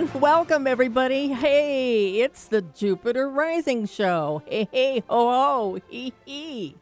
And welcome, everybody. Hey, it's the Jupiter Rising Show. Hey, hey, ho, ho, hee, hee.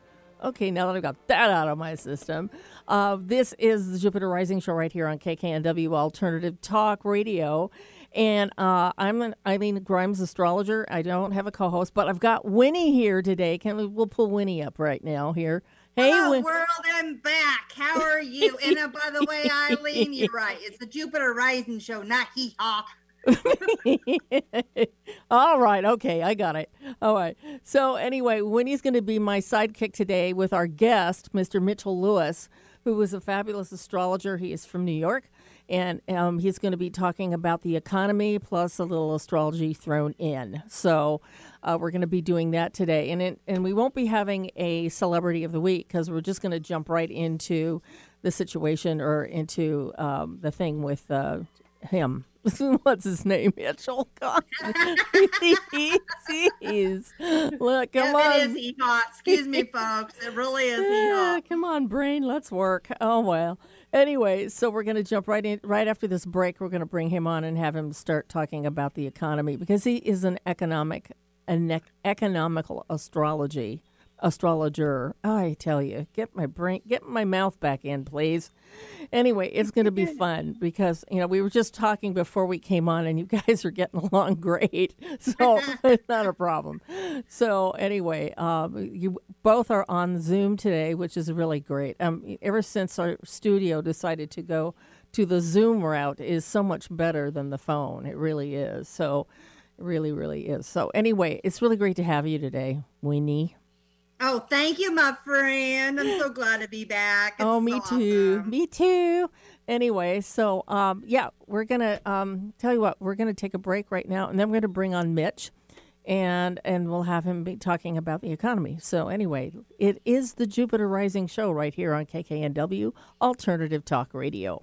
Okay, now that I've got that out of my system, uh, this is the Jupiter Rising Show right here on KKNW Alternative Talk Radio. And uh, I'm an Eileen Grimes astrologer. I don't have a co host, but I've got Winnie here today. Can we, we'll pull Winnie up right now here. Hey, Hello, Win- world, I'm back. How are you? and uh, by the way, Eileen, you're right. It's the Jupiter Rising Show, not hee haw. All right. Okay. I got it. All right. So, anyway, Winnie's going to be my sidekick today with our guest, Mr. Mitchell Lewis, who is a fabulous astrologer. He is from New York and um, he's going to be talking about the economy plus a little astrology thrown in. So uh, we're going to be doing that today, and it, and we won't be having a celebrity of the week because we're just going to jump right into the situation or into um, the thing with uh, him. What's his name? Mitchell. God. Jeez. Look, come on. It is hot. Excuse me, folks. It really is yeah, Come on, brain. Let's work. Oh well. Anyway, so we're going to jump right in right after this break. We're going to bring him on and have him start talking about the economy because he is an economic an economical astrology astrologer. I tell you, get my brain, get my mouth back in, please. Anyway, it's going to be fun because you know we were just talking before we came on, and you guys are getting along great, so it's not a problem. So anyway, um, you both are on Zoom today, which is really great. Um, ever since our studio decided to go to the Zoom route, is so much better than the phone. It really is. So. It really, really is. So, anyway, it's really great to have you today, Winnie. Oh, thank you, my friend. I'm so glad to be back. It's oh, me so too. Awesome. Me too. Anyway, so um, yeah, we're gonna um, tell you what. We're gonna take a break right now, and then we're gonna bring on Mitch, and and we'll have him be talking about the economy. So anyway, it is the Jupiter Rising show right here on KKNW Alternative Talk Radio.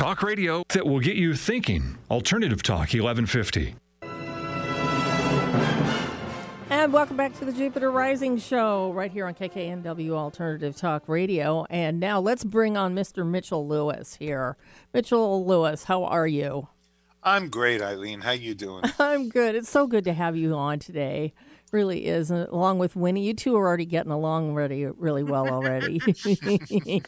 Talk radio that will get you thinking. Alternative Talk 1150. And welcome back to the Jupiter Rising Show right here on KKNW Alternative Talk Radio. And now let's bring on Mr. Mitchell Lewis here. Mitchell Lewis, how are you? I'm great, Eileen. How you doing? I'm good. It's so good to have you on today really is. And along with Winnie, you two are already getting along really, really well already. hey,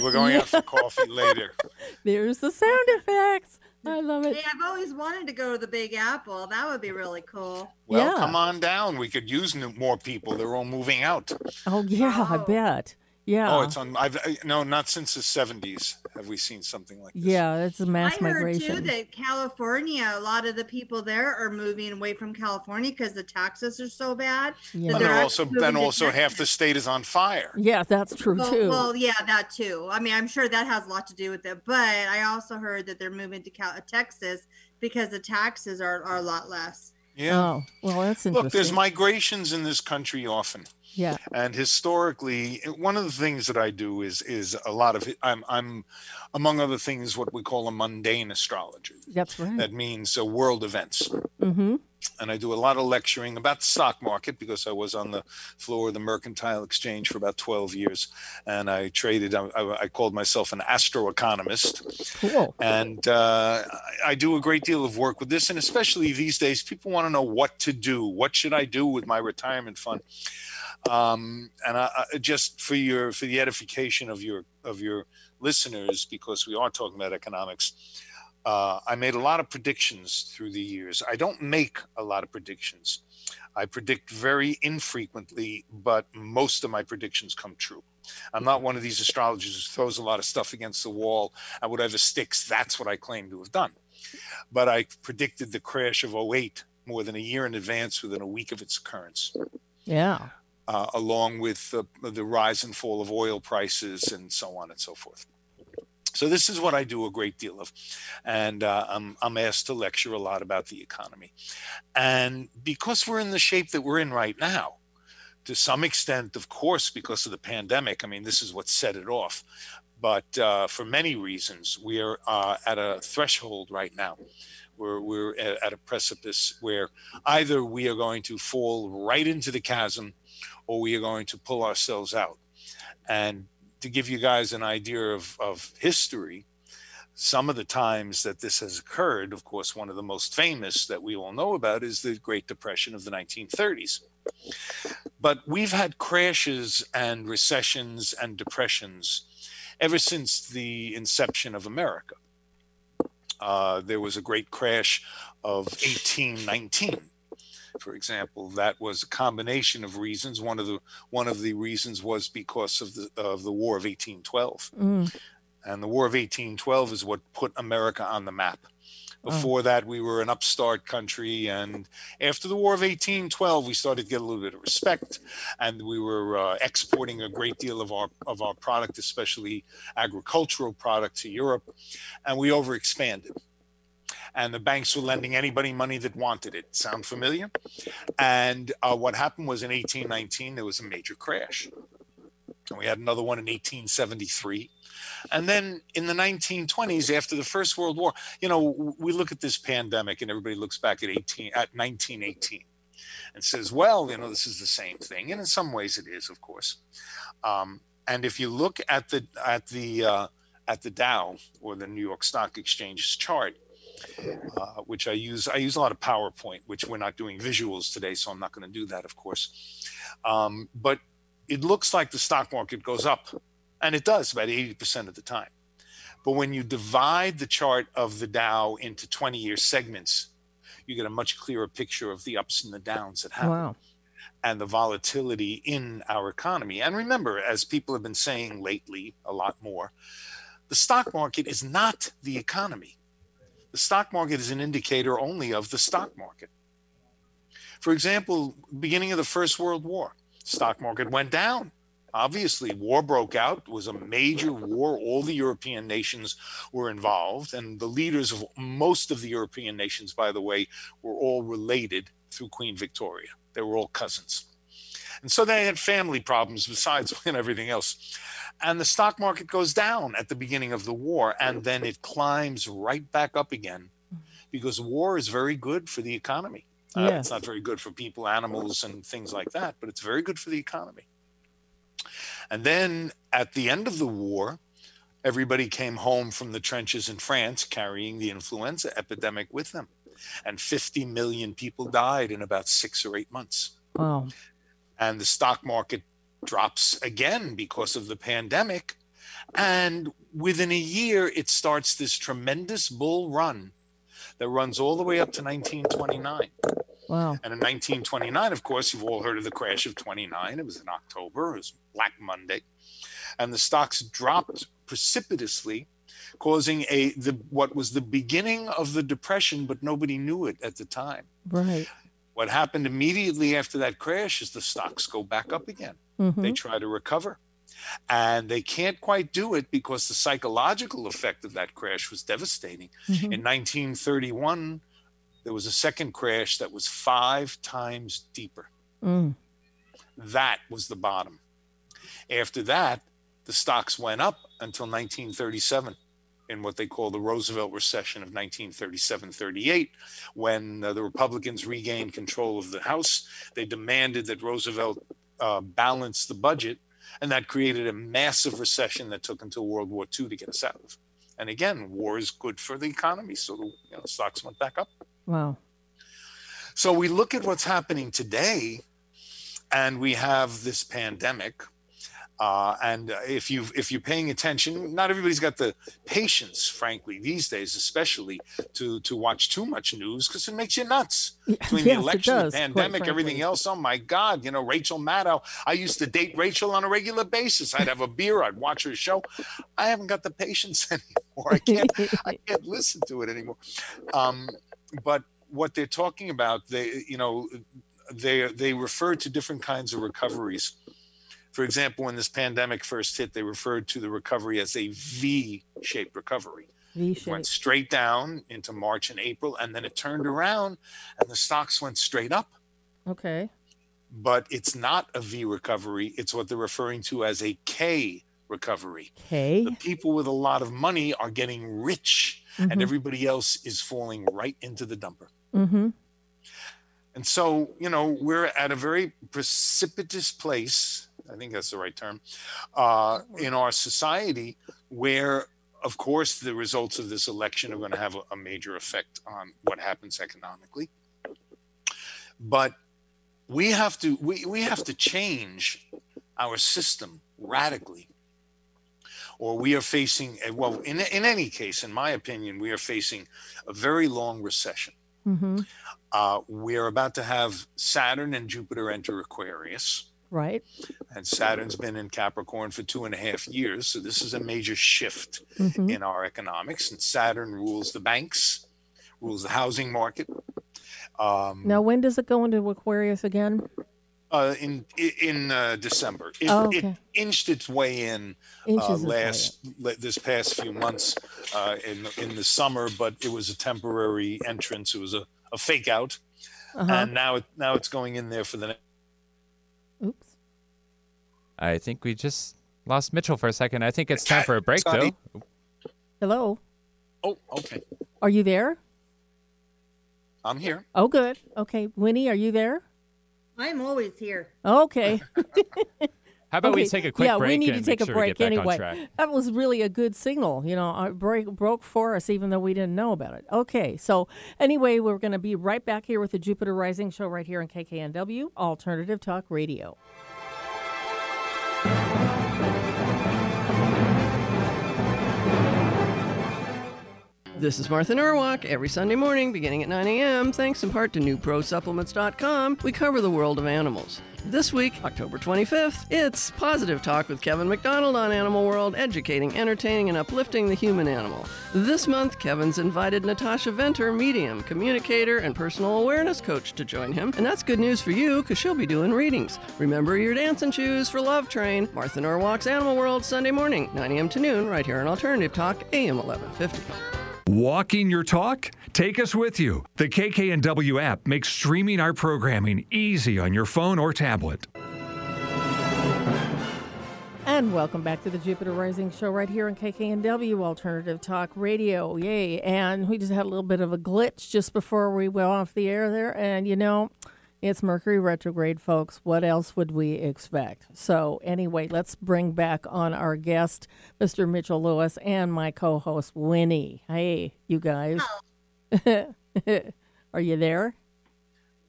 we're going out for coffee later. There's the sound effects. I love it. Hey, I've always wanted to go to the Big Apple. That would be really cool. Well, yeah. come on down. We could use more people. They're all moving out. Oh yeah, oh. I bet. Oh, yeah. Oh, it's on. I've no, not since the seventies have we seen something like this. Yeah, it's a mass I migration. I heard too that California, a lot of the people there are moving away from California because the taxes are so bad. Yeah. And also, then also half the state is on fire. Yeah, that's true well, too. Well, yeah, that too. I mean, I'm sure that has a lot to do with it. But I also heard that they're moving to Cal- uh, Texas because the taxes are, are a lot less. Yeah. Oh, well, that's interesting. Look, there's migrations in this country often. Yeah. And historically, one of the things that I do is is a lot of I'm I'm among other things what we call a mundane astrologer. That's right. That means uh, world events. Mm-hmm. And I do a lot of lecturing about the stock market because I was on the floor of the Mercantile Exchange for about 12 years, and I traded. I, I called myself an astroeconomist. Cool. And uh, I do a great deal of work with this, and especially these days, people want to know what to do. What should I do with my retirement fund? Um, and I, I, just for your for the edification of your of your listeners, because we are talking about economics. Uh, I made a lot of predictions through the years. I don't make a lot of predictions. I predict very infrequently, but most of my predictions come true. I'm not one of these astrologers who throws a lot of stuff against the wall and whatever sticks, that's what I claim to have done. But I predicted the crash of 08 more than a year in advance within a week of its occurrence. Yeah. Uh, along with the, the rise and fall of oil prices and so on and so forth. So this is what I do a great deal of, and uh, I'm I'm asked to lecture a lot about the economy, and because we're in the shape that we're in right now, to some extent, of course, because of the pandemic. I mean, this is what set it off, but uh, for many reasons, we are uh, at a threshold right now. We're we're at, at a precipice where either we are going to fall right into the chasm, or we are going to pull ourselves out, and to give you guys an idea of, of history, some of the times that this has occurred, of course, one of the most famous that we all know about is the Great Depression of the 1930s. But we've had crashes and recessions and depressions ever since the inception of America. Uh, there was a great crash of 1819 for example, that was a combination of reasons. One of the one of the reasons was because of the of the War of 1812, mm. and the War of 1812 is what put America on the map. Oh. Before oh. that, we were an upstart country, and after the War of 1812, we started to get a little bit of respect, and we were uh, exporting a great deal of our of our product, especially agricultural product, to Europe, and we overexpanded and the banks were lending anybody money that wanted it. Sound familiar? And uh, what happened was in 1819, there was a major crash. And we had another one in 1873. And then in the 1920s, after the First World War, you know, we look at this pandemic and everybody looks back at 18 at 1918 and says, well, you know, this is the same thing. And in some ways it is, of course. Um, and if you look at the at the uh, at the Dow or the New York Stock Exchange's chart, uh, which I use. I use a lot of PowerPoint, which we're not doing visuals today, so I'm not going to do that, of course. Um, but it looks like the stock market goes up, and it does about 80% of the time. But when you divide the chart of the Dow into 20 year segments, you get a much clearer picture of the ups and the downs that happen. Wow. And the volatility in our economy. And remember, as people have been saying lately a lot more, the stock market is not the economy. The stock market is an indicator only of the stock market. For example, beginning of the First World War, stock market went down. Obviously, war broke out. It was a major war. All the European nations were involved, and the leaders of most of the European nations, by the way, were all related through Queen Victoria. They were all cousins. And so they had family problems besides and everything else and the stock market goes down at the beginning of the war and then it climbs right back up again because war is very good for the economy. Uh, yes. it's not very good for people animals and things like that but it's very good for the economy. And then at the end of the war everybody came home from the trenches in france carrying the influenza epidemic with them and 50 million people died in about six or eight months. Wow. And the stock market drops again because of the pandemic. And within a year, it starts this tremendous bull run that runs all the way up to 1929. Wow. And in 1929, of course, you've all heard of the crash of 29. It was in October, it was Black Monday. And the stocks dropped precipitously, causing a the what was the beginning of the depression, but nobody knew it at the time. Right. What happened immediately after that crash is the stocks go back up again. Mm-hmm. They try to recover. And they can't quite do it because the psychological effect of that crash was devastating. Mm-hmm. In 1931, there was a second crash that was five times deeper. Mm. That was the bottom. After that, the stocks went up until 1937 in what they call the Roosevelt recession of 1937 38, when uh, the Republicans regained control of the House. They demanded that Roosevelt uh, balance the budget, and that created a massive recession that took until World War II to get us out of. And again, war is good for the economy, so the you know, stocks went back up. Wow. So we look at what's happening today, and we have this pandemic uh, and if you if you're paying attention, not everybody's got the patience, frankly, these days, especially to to watch too much news because it makes you nuts. Between yes, the election, does, the pandemic, everything else. Oh my God! You know, Rachel Maddow. I used to date Rachel on a regular basis. I'd have a beer, I'd watch her show. I haven't got the patience anymore. I can't I can't listen to it anymore. Um, but what they're talking about, they you know they they refer to different kinds of recoveries. For example, when this pandemic first hit, they referred to the recovery as a V-shaped recovery. V It went straight down into March and April, and then it turned around, and the stocks went straight up. Okay. But it's not a V recovery; it's what they're referring to as a K recovery. Okay. The people with a lot of money are getting rich, and Mhm. everybody else is falling right into the dumper. Mm-hmm. And so, you know, we're at a very precipitous place. I think that's the right term uh, in our society where, of course, the results of this election are going to have a, a major effect on what happens economically. But we have to we, we have to change our system radically or we are facing a, well in, in any case in my opinion we are facing a very long recession Mm-hmm. uh, we're about to have Saturn and Jupiter enter Aquarius, Right. and Saturn's been in Capricorn for two and a half years. So this is a major shift Mm-hmm. in our economics. And Saturn rules the banks, rules the housing market. Um, Now, when does it go into Aquarius again? uh, in in uh, December, it, Oh, it inched its way in uh, its way last this past few months uh, in in the summer, but it was a temporary entrance. It was a, a fake out, Uh-huh. and now it now it's going in there for the. I think we just lost Mitchell for a second. I think it's time for a break, Sorry. though. Hello. Oh, okay. Are you there? I'm here. Oh, good. Okay. Winnie, are you there? I'm always here. Okay. How about we take a quick yeah, break? Yeah, we need to take a sure break get back on anyway. That was really a good signal. You know, our break broke for us, even though we didn't know about it. Okay, so anyway, we're going to be right back here with the Jupiter Rising show right here on KKNW Alternative Talk Radio. This is Martha Norwalk. Every Sunday morning, beginning at 9 a.m., thanks in part to NewProSupplements.com, we cover the world of animals. This week, October 25th, it's Positive Talk with Kevin McDonald on Animal World, educating, entertaining, and uplifting the human animal. This month, Kevin's invited Natasha Venter, medium, communicator, and personal awareness coach, to join him. And that's good news for you because she'll be doing readings. Remember your dancing shoes for Love Train. Martha Norwalk's Animal World, Sunday morning, 9 a.m. to noon, right here on Alternative Talk, AM 1150. Walking your talk? Take us with you. The KKNW app makes streaming our programming easy on your phone or tablet. And welcome back to the Jupiter Rising show right here on KKNW Alternative Talk Radio. Yay. And we just had a little bit of a glitch just before we went off the air there. And you know, it's Mercury retrograde, folks. What else would we expect? So, anyway, let's bring back on our guest, Mr. Mitchell Lewis, and my co host, Winnie. Hey, you guys. Are you there?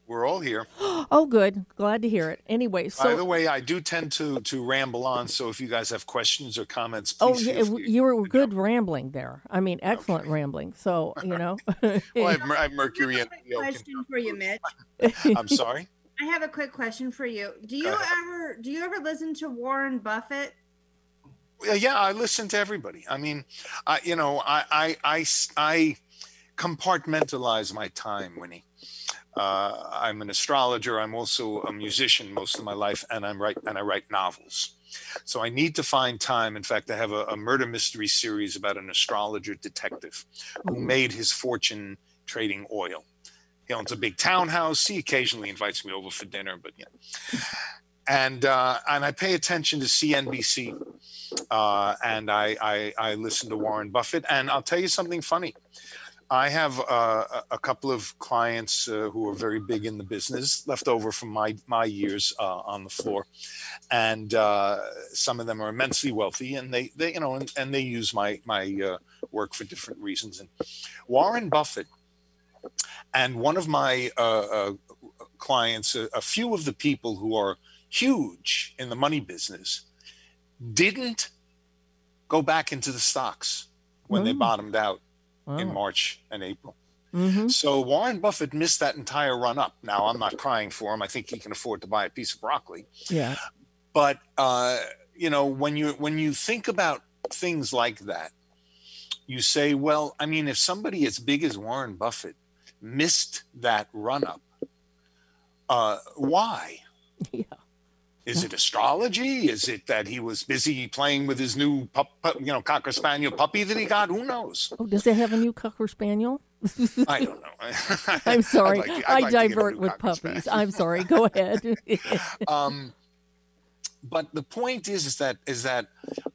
We're all here. Oh, good. Glad to hear it. Anyway, so. By the way, I do tend to to ramble on. So if you guys have questions or comments, Oh, please yeah, you were good rambling there. I mean, excellent rambling. So, you know. Well, I have, Mer- I have Mercury I and have a question for you, Mitch. I'm sorry. I have a quick question for you. Do you Go ever do you ever listen to Warren Buffett? Yeah, yeah, I listen to everybody. I mean, I you know, I I I, s- I compartmentalize my time, Winnie. Uh, I'm an astrologer. I'm also a musician most of my life, and I'm write and I write novels. So I need to find time. In fact, I have a, a murder mystery series about an astrologer detective who made his fortune trading oil. He owns a big townhouse. He occasionally invites me over for dinner, but yeah. And uh, and I pay attention to CNBC uh, and I, I I listen to Warren Buffett. And I'll tell you something funny. I have uh, a- couple of clients uh, who are very big in the business, left over from my my years uh, on the floor, and uh, some of them are immensely wealthy, and they they you know and, and they use my my uh, work for different reasons. And Warren Buffett and one of my uh, uh, clients, a, a few of the people who are huge in the money business, didn't go back into the stocks when they Mm. bottomed out in March and April. Mhm. So Warren Buffett missed that entire run up. Now I'm not crying for him. I think he can afford to buy a piece of broccoli. Yeah. But uh, you know, when you when you think about things like that, you say, well, I mean, if somebody as big as Warren Buffett missed that run up, Uh, why? Yeah. Is it astrology? Is it that he was busy playing with his new pup, pup, you know, cocker spaniel puppy that he got? Who knows? Oh, does it have a new cocker spaniel? I don't know. I'm sorry. Like to- I like to get a divert with puppies. spaniel. I'm sorry. Go ahead. um, but the point is, is that is that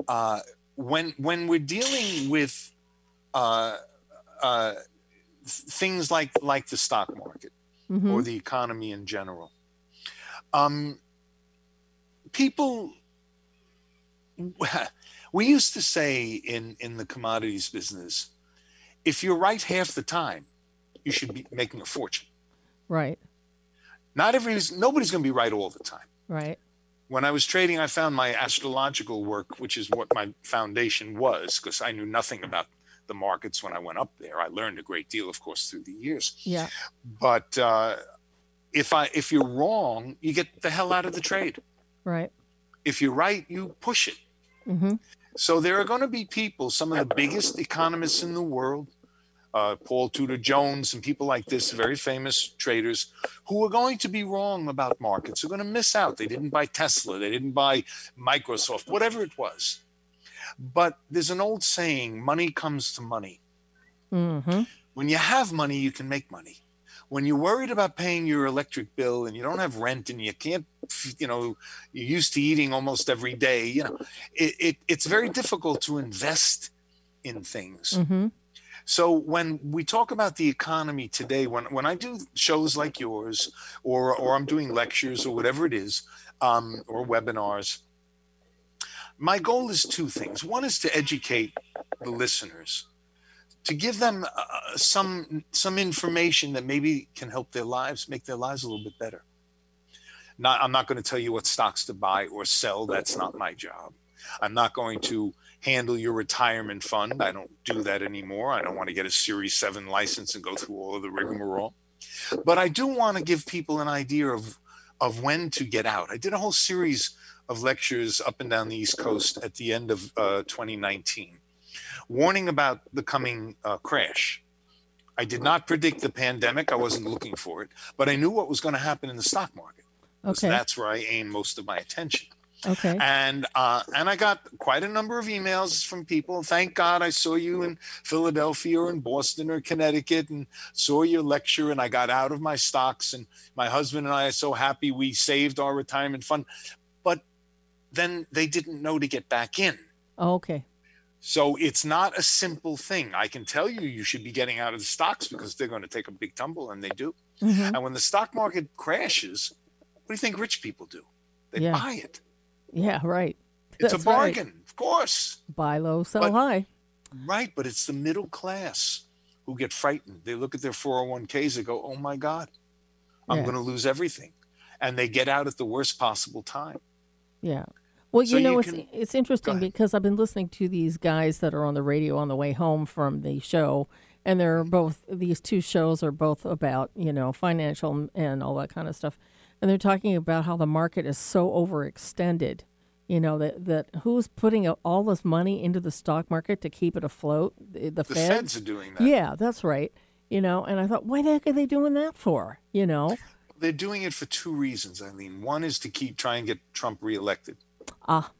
uh, when when we're dealing with uh, uh, things like like the stock market Mhm. or the economy in general, um, people. We used to say in in the commodities business, if you're right half the time, you should be making a fortune. right. Not everybody's nobody's going to be right all the time. Right. when I was trading, I found my astrological work, which is what my foundation was, because I knew nothing about the markets when I went up there. I learned a great deal, of course, through the years. Yeah. But uh, if I if you're wrong, you get the hell out of the trade. Right. If you're right, you push it. Mm-hmm. So there are going to be people, some of the biggest economists in the world, uh, Paul Tudor Jones and people like this, very famous traders, who are going to be wrong about markets, are going to miss out. They didn't buy Tesla, they didn't buy Microsoft, whatever it was. But there's an old saying money comes to money. Mm-hmm. When you have money, you can make money. When you're worried about paying your electric bill and you don't have rent and you can't, you know, you're used to eating almost every day, you know, it, it, it's very difficult to invest in things. Mm-hmm. So when we talk about the economy today, when, when I do shows like yours, or or I'm doing lectures or whatever it is, um, or webinars, my goal is two things. One is to educate the listeners, to give them uh, some some information that maybe can help their lives, make their lives a little bit better. Not, I'm not going to tell you what stocks to buy or sell. That's not my job. I'm not going to handle your retirement fund. I don't do that anymore. I don't want to get a Series 7 license and go through all of the rigmarole. But I do want to give people an idea of, of when to get out. I did a whole series of lectures up and down the East Coast at the end of uh, 2019, warning about the coming uh, crash. I did not predict the pandemic. I wasn't looking for it, but I knew what was going to happen in the stock market. Okay. That's where I aim most of my attention Okay. and uh, and I got quite a number of emails from people. Thank God I saw you in Philadelphia or in Boston or Connecticut and saw your lecture, and I got out of my stocks. And my husband and I are so happy we saved our retirement fund, but then they didn't know to get back in. Oh, Okay. So it's not a simple thing. I can tell you you should be getting out of the stocks because they're going to take a big tumble, and they do. Mhm. And when the stock market crashes, what do you think rich people do? They Yeah. buy it. Yeah. Right. It's That's a right. bargain, of course. Buy low, sell But- high. Right, but it's the middle class who get frightened. They look at their 401ks and go, "Oh my god, I'm Yeah. going to lose everything." And they get out at the worst possible time. Yeah. Well, So you know, you it's can- it's interesting because I've been listening to these guys that are on the radio on the way home from the show, and they're mm-hmm. both these two shows are both about you know financial and all that kind of stuff, and they're talking about how the market is so overextended. You know that that who's putting all this money into the stock market to keep it afloat? The, the The feds. feds are doing that. Yeah, that's right. You know, and I thought, why the heck are they doing that for? You know, They're doing it for two reasons, I mean. One is to keep try and get Trump reelected. Ah,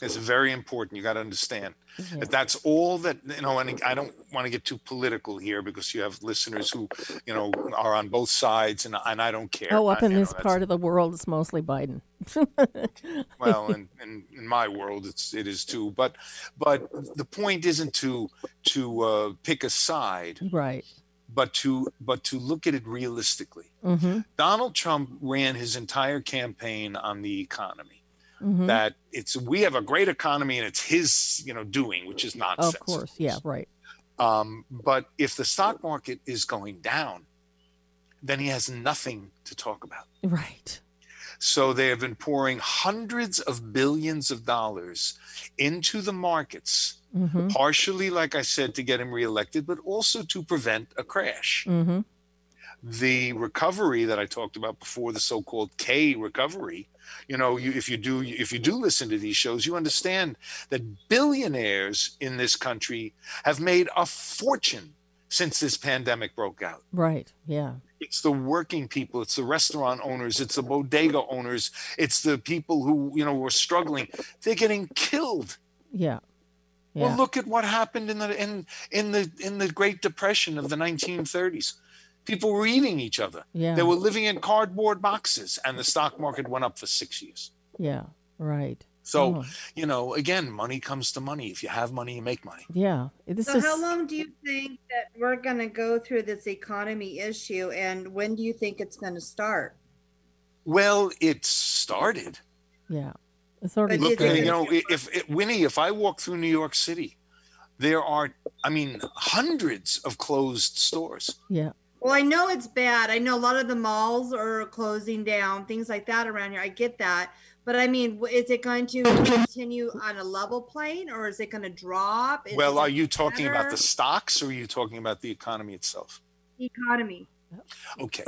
It's very important. You got to understand Yeah. that that's all that you know. And I don't want to get too political here because you have listeners who, you know, are on both sides, and and I don't care. oh, up I- in you know, this part of the world, it's mostly Biden. well in, in, in my world it's it is too but but the point isn't to to uh, pick a side right. but to but to look at it realistically Mm-hmm. donald trump ran his entire campaign on the economy Mm-hmm. that it's we have a great economy and it's his you know doing which is nonsense Of course, yeah, right. um, but if the stock market is going down then he has nothing to talk about Right. So they have been pouring hundreds of billions of dollars into the markets, Mm-hmm. partially, like I said, to get him reelected, but also to prevent a crash. Mm-hmm. The recovery that I talked about before, the so-called K recovery, you know, you, if you do if you do listen to these shows, you understand that billionaires in this country have made a fortune since this pandemic broke out. Right. Yeah. It's the working people, it's the restaurant owners, it's the bodega owners, it's the people who, you know, were struggling. They're getting killed. Yeah. Yeah. Well, look at what happened in the in in the in the Great Depression of the 1930s. People were eating each other. Yeah. They were living in cardboard boxes, and the stock market went up for six years. yeah. Right. So, Oh. you know, again, money comes to money. If you have money, you make money. Yeah. This So is how long do you think that we're going to go through this economy issue and when do you think it's going to start? Well, it started. yeah. It's already Look, is uh, you know, if, if Winnie, if I walk through New York City, there are, I mean, hundreds of closed stores. yeah. Well, I know it's bad. I know a lot of the malls are closing down, things like that around here. I get that. But I mean, is it going to continue on a level plane or is it going to drop? Is Well, it are you talking about the stocks or are you talking about the economy itself? economy? Okay.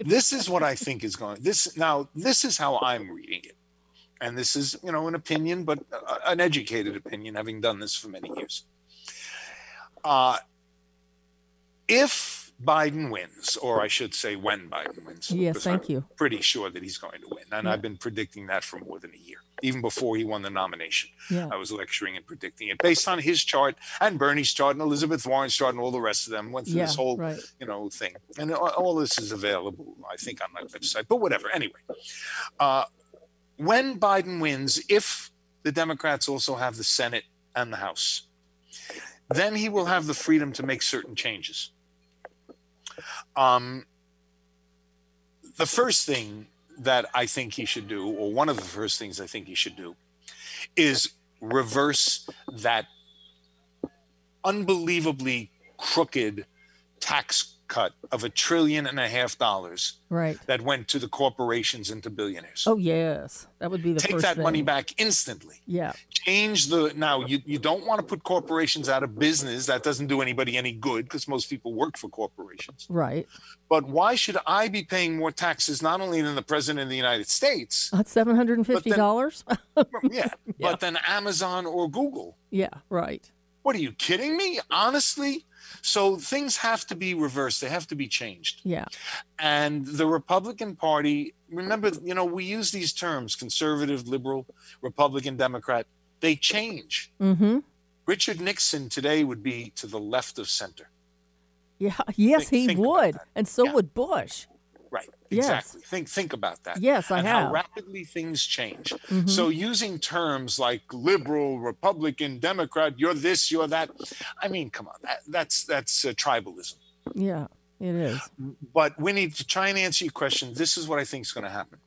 This is what I think is going. This now. This is how I'm reading it, and this is you know an opinion, but uh, an educated opinion, having done this for many years. Uh, if Biden wins, or I should say, when Biden wins. Yes, thank I'm you. Pretty sure that he's going to win, and Yeah. I've been predicting that for more than a year, even before he won the nomination. Yeah. I was lecturing and predicting it based on his chart and Bernie's chart and Elizabeth Warren's chart and all the rest of them. Went through Yeah. this whole Right. you know thing and all, this is available i think on my website but whatever anyway uh, when biden wins if the democrats also have the senate and the house then he will have the freedom to make certain changes um, the first thing that i think he should do or one of the first things i think he should do is reverse that unbelievably crooked tax cut of a trillion and a half dollars Right. that went to the corporations and to billionaires. Oh yes. That would be the Take that thing. money back instantly. Yeah. Change the now you, you don't want to put corporations out of business. That doesn't do anybody any good because most people work for corporations. Right. But why should I be paying more taxes not only than the president of the United States, uh, hundred and fifty dollars. yeah, but then Amazon or Google? yeah. Right. What are you kidding me? Honestly? So things have to be reversed. They have to be changed. Yeah. And the Republican Party, remember, you know, we use these terms conservative, liberal, Republican, Democrat. They change. Mm-hmm. Richard Nixon today would be to the left of center. Yeah. Yes, Think- he think would, and so Yeah. would Bush. Yes. Exactly. Think think about that. Yes, I and have. how rapidly things change. Mhm. So using terms like liberal, Republican, Democrat, you're this, you're that. I mean, come on, that, that's that's uh, tribalism. Yeah. It is. But Winnie, to try and answer your question, this is what I think is going to happen.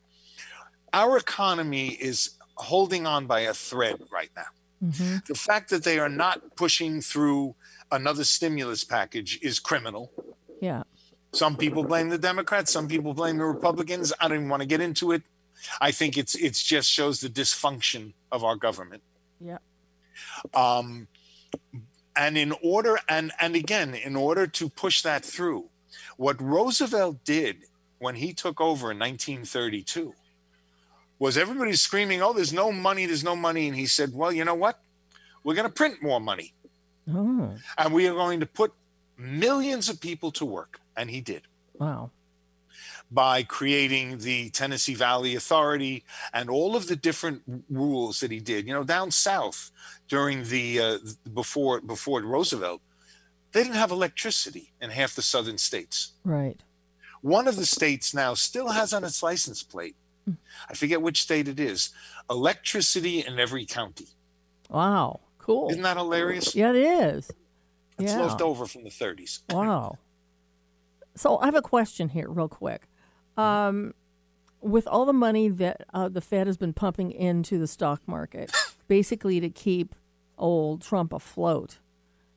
Our economy is holding on by a thread right now. Mm-hmm. The fact that they are not pushing through another stimulus package is criminal. Yeah. Some people blame the Democrats, some people blame the Republicans. I don't even want to get into it. I think it's it's just shows the dysfunction of our government. Yeah. Um, and in order and and again, in order to push that through, what Roosevelt did when he took over in 1932 was everybody's screaming, "Oh, there's no money, there's no money," and he said, "Well, you know what? We're going to print more money, Oh. and we are going to put millions of people to work." And he did Wow. by creating the Tennessee Valley Authority and all of the different rules that he did. You know, down south during the uh, before before Roosevelt, they didn't have electricity in half the southern states. Right. One of the states now still has on its license plate. I forget which state it is. Electricity in every county. Wow. Cool. Isn't that hilarious? Yeah, it is. It's yeah. left over from the 30s. Wow. So I have a question here, real quick. Um, with all the money that uh, the Fed has been pumping into the stock market, basically to keep old Trump afloat,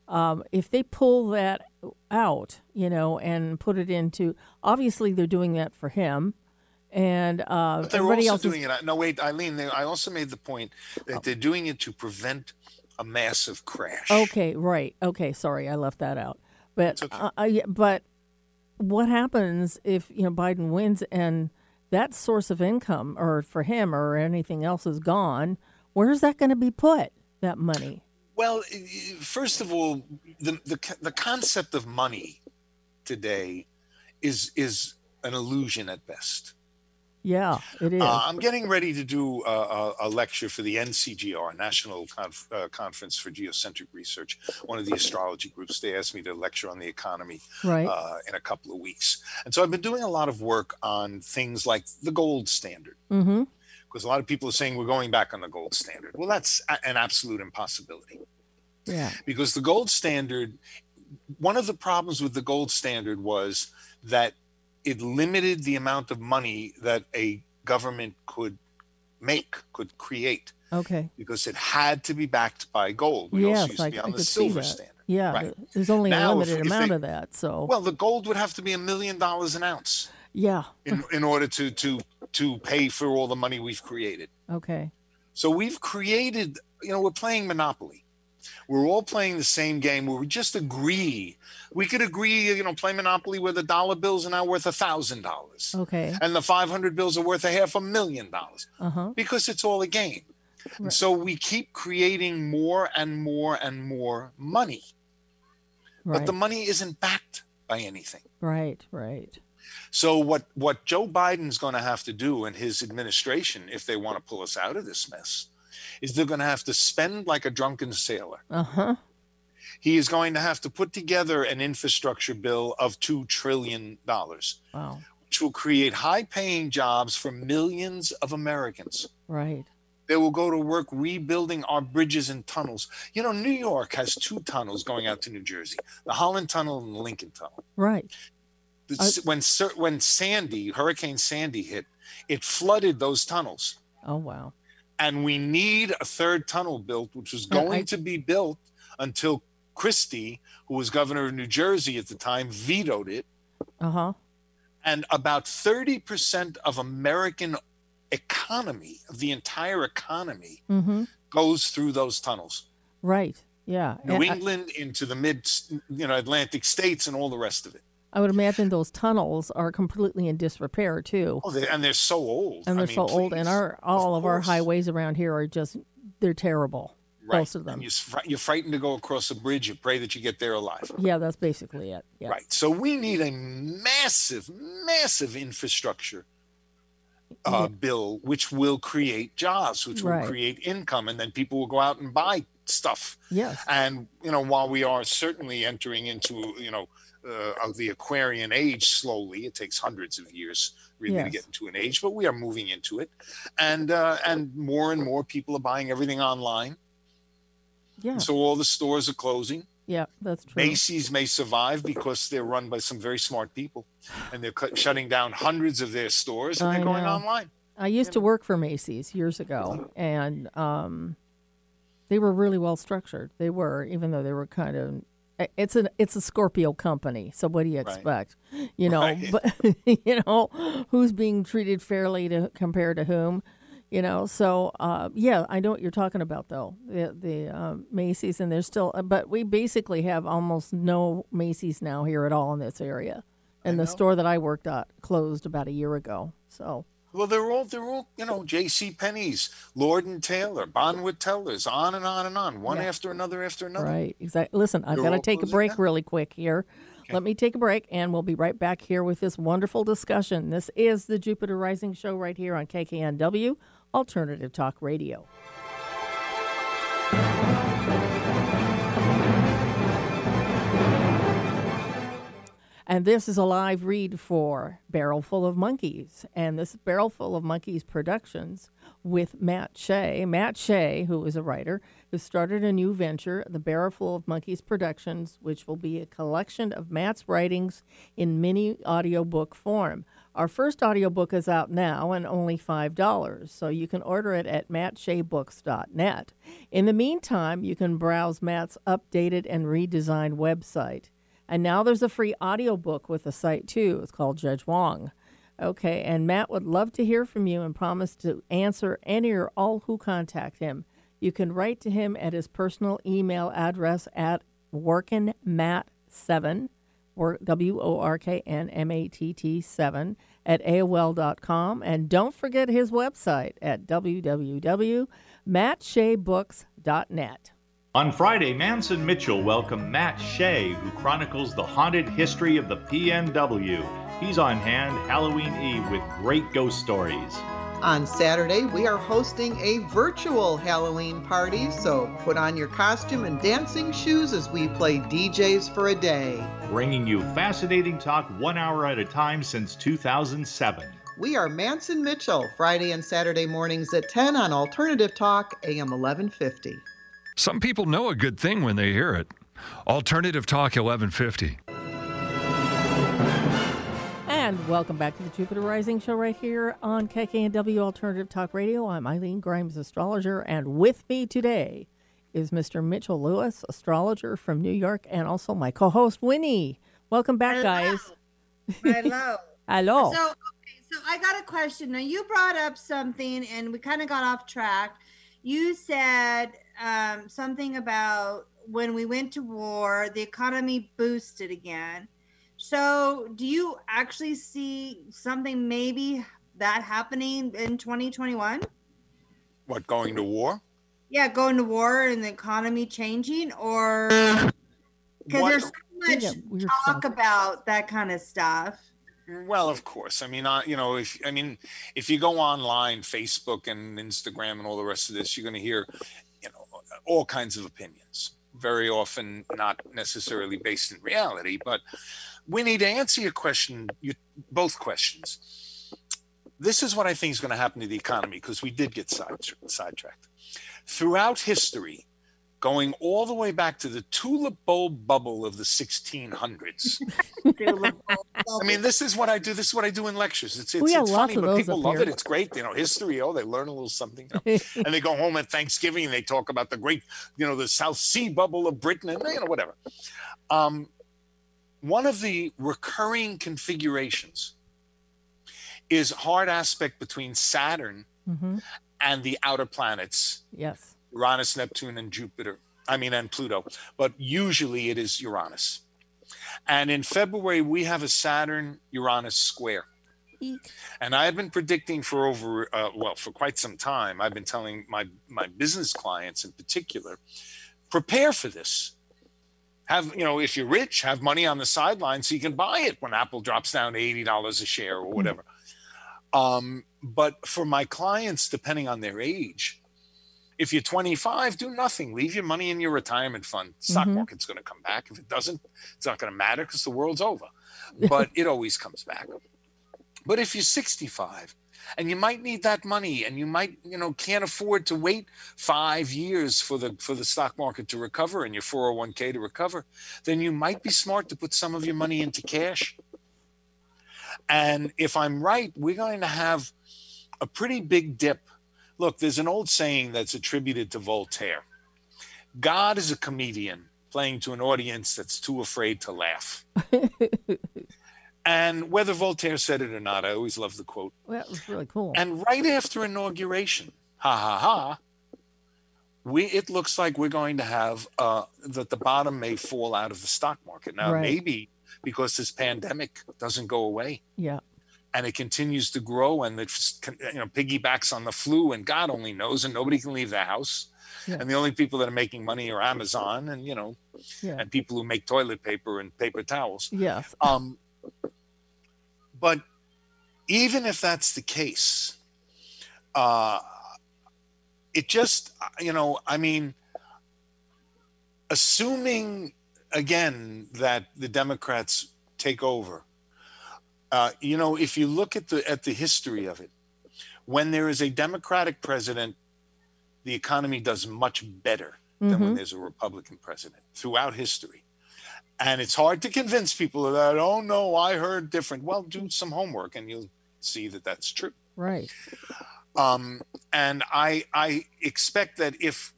um, if they pull that out, you know, and put it into, obviously they're doing that for him, and uh, But they're everybody also else is doing it. No, wait, Eileen. They, I also made the point that they're doing it to prevent a massive crash. Okay, right. Okay, sorry, I left that out. But okay. uh, uh, but what happens if you know Biden wins and that source of income, or for him or anything else, is gone? Where's that going to be put? That money? Well, first of all, the, the the concept of money today is is an illusion at best. Yeah, it is. Uh, I'm getting ready to do a, a, a lecture for the NCGR, National Conf, uh, Conference for Geocentric Research, one of the astrology groups. They asked me to lecture on the economy Right. uh, in a couple of weeks. And so I've been doing a lot of work on things like the gold standard, mm-hmm. because a lot of people are saying we're going back on the gold standard. Well, that's a- an absolute impossibility Yeah. because the gold standard one of the problems with the gold standard was that it limited the amount of money that a government could make could create Okay. because it had to be backed by gold we yes, also used I, to be I the silver standard Yeah, Right. there's only Now, a limited if amount they- of that. So well the gold would have to be a million dollars an ounce yeah. in, in order to to to pay for all the money we've created Okay. So we've created, you know, we're playing Monopoly. We're all playing the same game where we just agree. We could agree, you know, play Monopoly where the dollar bills are now worth a thousand dollars Okay. and the 500 bills are worth a half a million dollars Uh huh. because it's all a game. And so we keep creating more and more and more money, Right. but the money isn't backed by anything. right. Right. So what what Joe Biden's going to have to do and his administration, if they want to pull us out of this mess, is they're going to have to spend like a drunken sailor. Uh huh. He is going to have to put together an infrastructure bill of two trillion dollars, Wow. which will create high-paying jobs for millions of Americans. Right. They will go to work rebuilding our bridges and tunnels. You know, New York has two tunnels going out to New Jersey: the Holland Tunnel and the Lincoln Tunnel. Right. The- when when Sandy, Hurricane Sandy hit, it flooded those tunnels. Oh wow. And we need a third tunnel built, which was Yeah, I- going to be built until Christie, who was governor of New Jersey at the time, vetoed it. Uh huh. And about 30% of American economy, of the entire economy, Mm-hmm. goes through those tunnels. Right. Yeah. New And I- England into the mid, you know, Atlantic states and all the rest of it. I would imagine those tunnels are completely in disrepair too. Oh, they, and they're so old. and they're mean, so old, and our all of, our highways around here are just they're terrible. right. Most of them. You're, you're frightened to go across a bridge. You pray that you get there alive. Yeah, that's basically it. Yeah. Right. So we need a massive, massive infrastructure uh, bill, which will create jobs, which will create income, and then people will go out and buy stuff. Yes. And you know, while we are certainly entering into you know uh, of the Aquarian age slowly, it takes hundreds of years really to get into an age, but we are moving into it, and uh, and more and more people are buying everything online. Yeah. So all the stores are closing. Yeah, that's true. Macy's may survive because they're run by some very smart people, and they're cut, shutting down hundreds of their stores and I they're going know. online. I used to work for Macy's years ago, and um, they were really well structured. They were, even though they were kind of. It's an it's a Scorpio company, so what do you Right. expect? You know, Right. but you know who's being treated fairly to compare to whom, you know. So uh, yeah, I know what you're talking about though. The the um, Macy's and there's still, but we basically have almost no Macy's now here at all in this area, and the store that I worked at closed about a year ago. So Well, they're all they're all you know J.C. Penney's, Lord and Taylor, Bonwit Tellers, on and on and on, one Yeah. after another after another. Right. Exactly. Listen, I've got to take a break down. really quick here. Let me take a break, and we'll be right back here with this wonderful discussion. This is the Jupiter Rising Show right here on KKNW Alternative Talk Radio. And this is a live read for Barrel Full of Monkeys. And this Barrel Full of Monkeys Productions with Matt Shea. Matt Shea, who is a writer, who started a new venture, the Barrel Full of Monkeys Productions, which will be a collection of Matt's writings in mini audiobook form. Our first audiobook is out now and only $5, so you can order it at mattshaybooks.net. In the meantime, you can browse Matt's updated and redesigned website. And now there's a free audiobook with the site too. It's called Judge Wong. Okay, and Matt would love to hear from you and promise to answer any or all who contact him. You can write to him at his personal email address at workinmatt7, or W O R K N M A T T 7, at AOL.com. And don't forget his website at www.mattshaybooks.net. On Friday, Manson Mitchell welcomed Matt Shea, who chronicles the haunted history of the PNW. He's on hand Halloween Eve with great ghost stories. On Saturday, we are hosting a virtual Halloween party, so put on your costume and dancing shoes as we play DJs for a day. Bringing you fascinating talk one hour at a time since 2007. We are Manson Mitchell, Friday and Saturday mornings at 10 on Alternative Talk, AM 1150. Some people know a good thing when they hear it. Alternative Talk 1150. And welcome back to the Jupiter Rising Show right here on KKNW Alternative Talk Radio. I'm Eileen Grimes, astrologer, and with me today is Mr. Mitchell Lewis, astrologer from New York, and also my co-host Winnie. Welcome back, Hello. guys. Hello. Hello. So, okay, so I got a question. Now, you brought up something, and we kind of got off track. You said um, something about when we went to war, the economy boosted again. So, do you actually see something maybe that happening in 2021? What, going to war? Yeah, going to war and the economy changing, or because there's so much Yeah, talk stuff. about that kind of stuff. Well, of course. I mean, uh, you know, if I mean, if you go online, Facebook and Instagram and all the rest of this, you're going to hear, you know, all kinds of opinions. Very often, not necessarily based in reality. But we need to answer your question, you, both questions. This is what I think is going to happen to the economy because we did get sidetracked. Throughout history, going all the way back to the tulip bulb bubble of the 1600s. I mean, this is what I do. This is what I do in lectures. It's it's, We it's funny, but people love here. it. It's great. You know, history. Oh, they learn a little something. you know. and they go home at Thanksgiving and they talk about the great, you know, the South Sea bubble of Britain and you know whatever. Um, one of the recurring configurations is hard aspect between Saturn hmm and the outer planets, Yes. Uranus, Neptune, and Jupiter. I mean, and Pluto. But usually it is Uranus. And in February, we have a Saturn Uranus square. And I have been predicting for over, uh, well, for quite some time. I've been telling my my business clients in particular, prepare for this. Have you know, if you're rich, have money on the sideline so you can buy it when Apple drops down to eighty dollars a share or whatever. Um, but for my clients, depending on their age, if you're 25, do nothing. Leave your money in your retirement fund. Stock Mhm. market's going to come back. If it doesn't, it's not going to matter because the world's over. But it always comes back. But if you're 65 and you might need that money and you might, you know, can't afford to wait 5 years for the for the stock market to recover and your 401k to recover, then you might be smart to put some of your money into cash. And if I'm right, we're going to have a pretty big dip. Look, there's an old saying that's attributed to Voltaire. God is a comedian playing to an audience that's too afraid to laugh. and whether Voltaire said it or not, I always love the quote. Well, that was really cool. And right after inauguration, ha ha ha, we it looks like we're going to have uh, that the bottom may fall out of the stock market now. Right. Maybe because this pandemic doesn't go away yeah. And it continues to grow and it's you know piggybacks on the flu and God only knows and nobody can leave the house. Yeah. And the only people that are making money are Amazon and you know Yeah. and people who make toilet paper and paper towels. Yes. Um, but even if that's the case, uh, it just, you know, I mean, assuming again that the Democrats take over, uh, you know, if you look at the at the history of it, when there is a Democratic president, the economy does much better than when Mhm. there's a Republican president throughout history. And it's hard to convince people that, oh no, I heard different. Well, do some homework and you'll see that that's true. Right. Um, and I I expect that if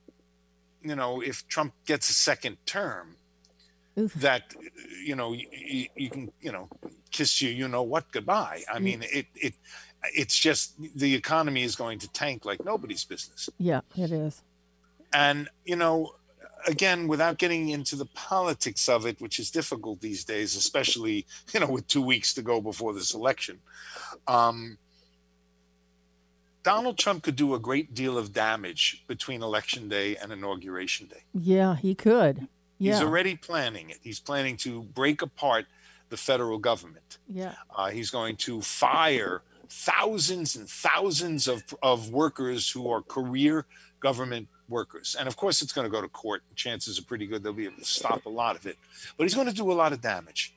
you know if Trump gets a second term, Oof. that you know you, you can you know kiss you you know what goodbye. I mean it it it's just the economy is going to tank like nobody's business. Yeah, it is. And, you know, again, without getting into the politics of it, which is difficult these days, especially, you know, with two weeks to go before this election, um, Donald Trump could do a great deal of damage between election day and inauguration day. Yeah, he could. Yeah. He's already planning it. He's planning to break apart the federal government. Yeah. Uh, he's going to fire thousands and thousands of, of workers who are career government workers. And of course, it's going to go to court. Chances are pretty good they'll be able to stop a lot of it. But he's going to do a lot of damage.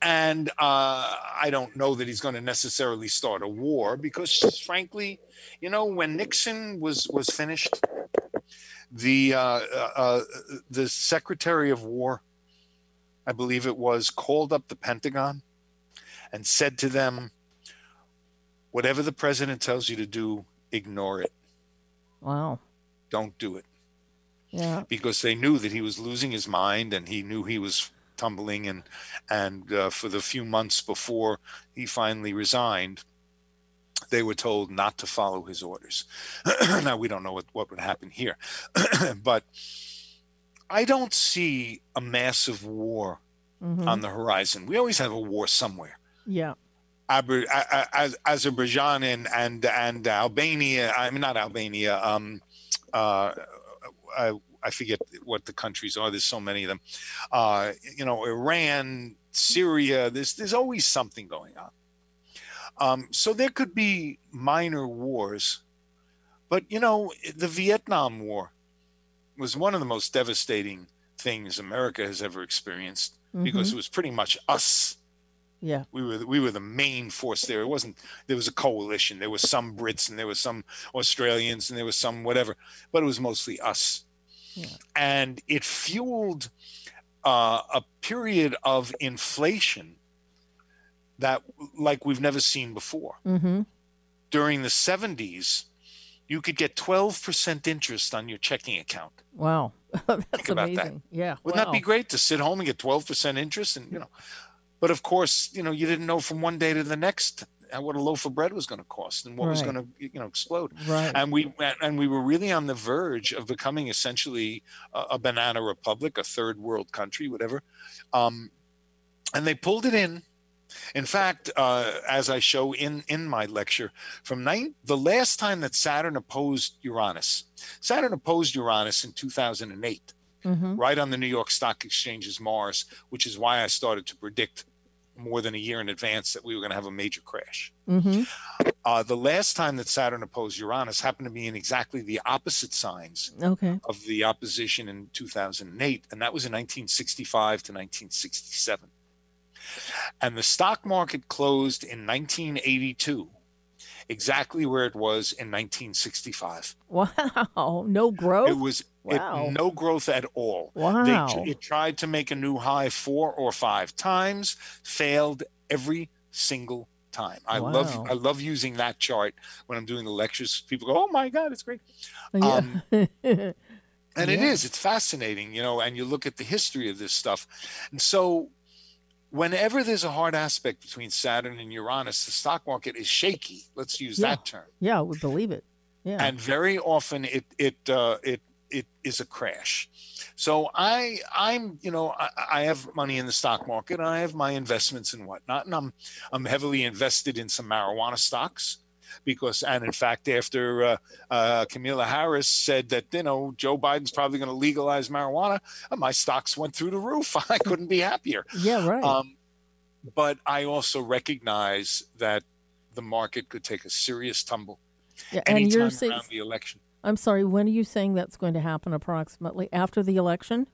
And uh, I don't know that he's going to necessarily start a war because, frankly, you know, when Nixon was was finished, the uh, uh, uh, the Secretary of War, I believe it was, called up the Pentagon and said to them, "Whatever the president tells you to do, ignore it. Wow. Don't do it." Yeah. because they knew that he was losing his mind and he knew he was tumbling and and uh, for the few months before he finally resigned they were told not to follow his orders now we don't know what, what would happen here but i don't see a massive war Mhm. on the horizon we always have a war somewhere Yeah. Aber, A- A- Az- Azerbaijan and and and Albania. I mean, not Albania. Um, uh, I, I forget what the countries are. There's so many of them. Uh, you know, Iran, Syria. There's there's always something going on. Um, so there could be minor wars, but you know, the Vietnam War was one of the most devastating things America has ever experienced because Mhm. it was pretty much us Yeah. we were we were the main force there. It wasn't there was a coalition. There was some Brits and there was some Australians and there was some whatever, but it was mostly us. Yeah. And it fueled uh, a period of inflation that like we've never seen before. Mm-hmm. During the 70s, you could get 12% interest on your checking account. Wow. That's Think about that. Yeah. Wouldn't that be great to sit home and get 12% interest and you know but of course, you know, you didn't know from one day to the next what a loaf of bread was going to cost and what was going to you know explode. Right. And we and we were really on the verge of becoming essentially a, a banana republic, a third world country, whatever. Um, and they pulled it in. In fact, uh, as I show in in my lecture, from nine, the last time that Saturn opposed Uranus, Saturn opposed Uranus in 2008 Mm-hmm. right on the New York Stock Exchange's Mars, which is why I started to predict more than a year in advance that we were going to have a major crash. Mm-hmm. Uh, the last time that Saturn opposed Uranus happened to be in exactly the opposite signs Okay. of the opposition in 2008, and that was in 1965 to 1967. And the stock market closed in 1982, exactly where it was in 1965. Wow. No growth. It was it- Wow. no growth at all. Wow. They, it tried to make a new high four or five times, failed every single time. I love I love using that chart when I'm doing the lectures. People go, "Oh my God, it's great!" Yeah. Um, and it Yeah. is. It's fascinating, you know. And you look at the history of this stuff, and so whenever there's a hard aspect between Saturn and Uranus, the stock market is shaky. Let's use Yeah. that term yeah, I would believe it. Yeah. and very often it it uh, it it is a crash. So I I'm you know I, I have money in the stock market. I have my investments and whatnot, and I'm I'm heavily invested in some marijuana stocks because and in fact after uh, uh, Kamala Harris said that you know Joe Biden's probably going to legalize marijuana, uh, my stocks went through the roof. I couldn't be happier. yeah. Right. Um, but I also recognize that the market could take a serious tumble yeah. And anytime you're saying. around the election. I'm sorry. When are you saying that's going to happen? Approximately after the election?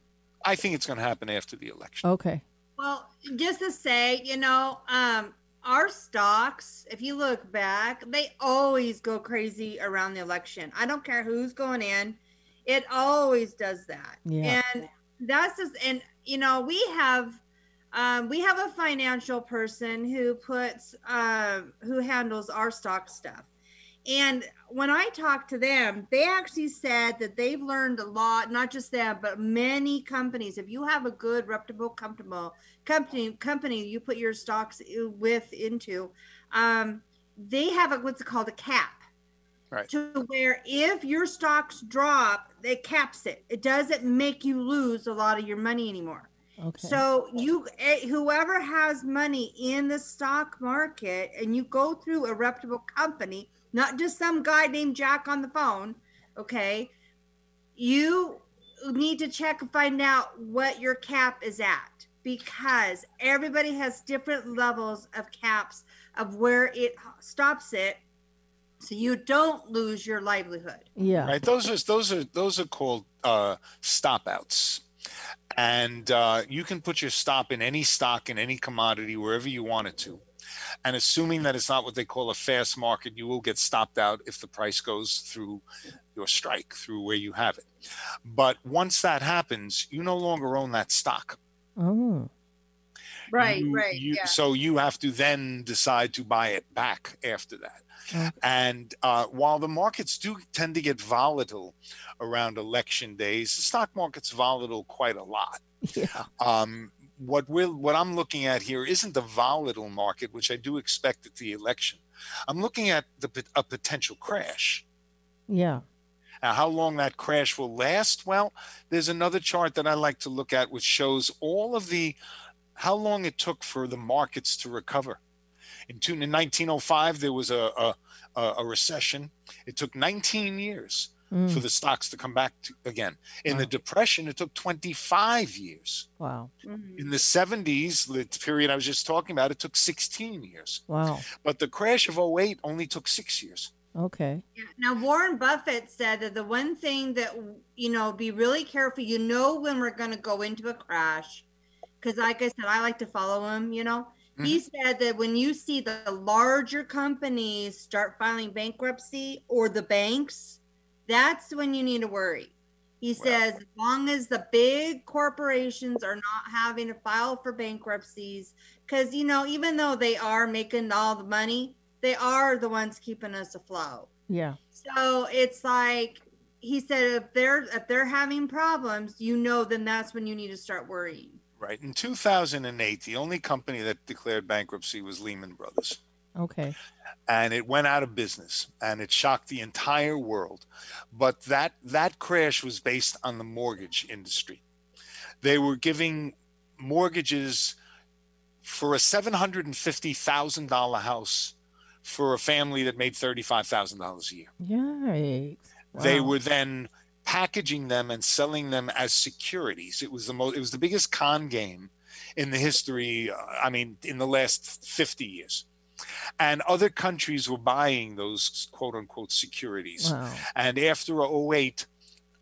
I think it's going to happen after the election. Okay. Well, just to say, you know, um, our stocks, if you look back, they always go crazy around the election. I don't care who's going in, it always does that. Yeah. And that's just, and you know, we have, um, we have a financial person who puts, um, who handles our stock stuff. And when I talked to them, they actually said that they've learned a lot, not just them, but many companies. If you have a good, reputable, comfortable company, company you put your stocks with into, um, they have a, what's called a cap. Right. To where if your stocks drop, it caps it. It doesn't make you lose a lot of your money anymore. Okay. So you, eh, whoever has money in the stock market, and you go through a reputable company, not just some guy named Jack on the phone, okay? You need to check and find out what your cap is at because everybody has different levels of caps of where it stops it so you don't lose your livelihood. Yeah. Right. Those are those are those are called uh, stop outs. And uh, you can put your stop in any stock in any commodity wherever you want it to. And assuming that it's not what they call a fast market, you will get stopped out if the price goes through your strike, through where you have it. But once that happens, you no longer own that stock. Oh. Right, You- right. you- yeah. So you have to then decide to buy it back after that. And uh, while the markets do tend to get volatile around election days, the stock market's volatile quite a lot. Yeah. Um, what we're what I'm looking at here isn't the volatile market, which I do expect at the election. I'm looking at the a potential crash. Yeah. Now, how long that crash will last? Well, there's another chart that I like to look at, which shows all of the how long it took for the markets to recover. In, two, in 1905, there was a, a, a a recession. It took 19 years Mm. for the stocks to come back to, again. In the Depression, it took 25 years. Wow. Mhm. In the 70s, the period I was just talking about, it took 16 years. Wow. But the crash of 08 only took six years. Okay. Yeah. Now, Warren Buffett said that the one thing that, you know, be really careful, you know, when we're going to go into a crash, because, like I said, I like to follow him, you know. He mm-hmm. said that when you see the larger companies start filing bankruptcy or the banks, that's when you need to worry. He says, as long as the big corporations are not having to file for bankruptcies, because, you know, even though they are making all the money, they are the ones keeping us afloat. Yeah. So it's like he said, if they're if they're having problems, you know, then that's when you need to start worrying. Right. In 2008, the only company that declared bankruptcy was Lehman Brothers. Okay. and it went out of business and it shocked the entire world but that that crash was based on the mortgage industry they were giving mortgages for a $750,000 house for a family that made $35,000 a year Yikes. they were then packaging them and selling them as securities. It was the most it was the biggest con game in the history uh, i mean in the last 50 years. And other countries were buying those quote unquote securities. Wow. and after 08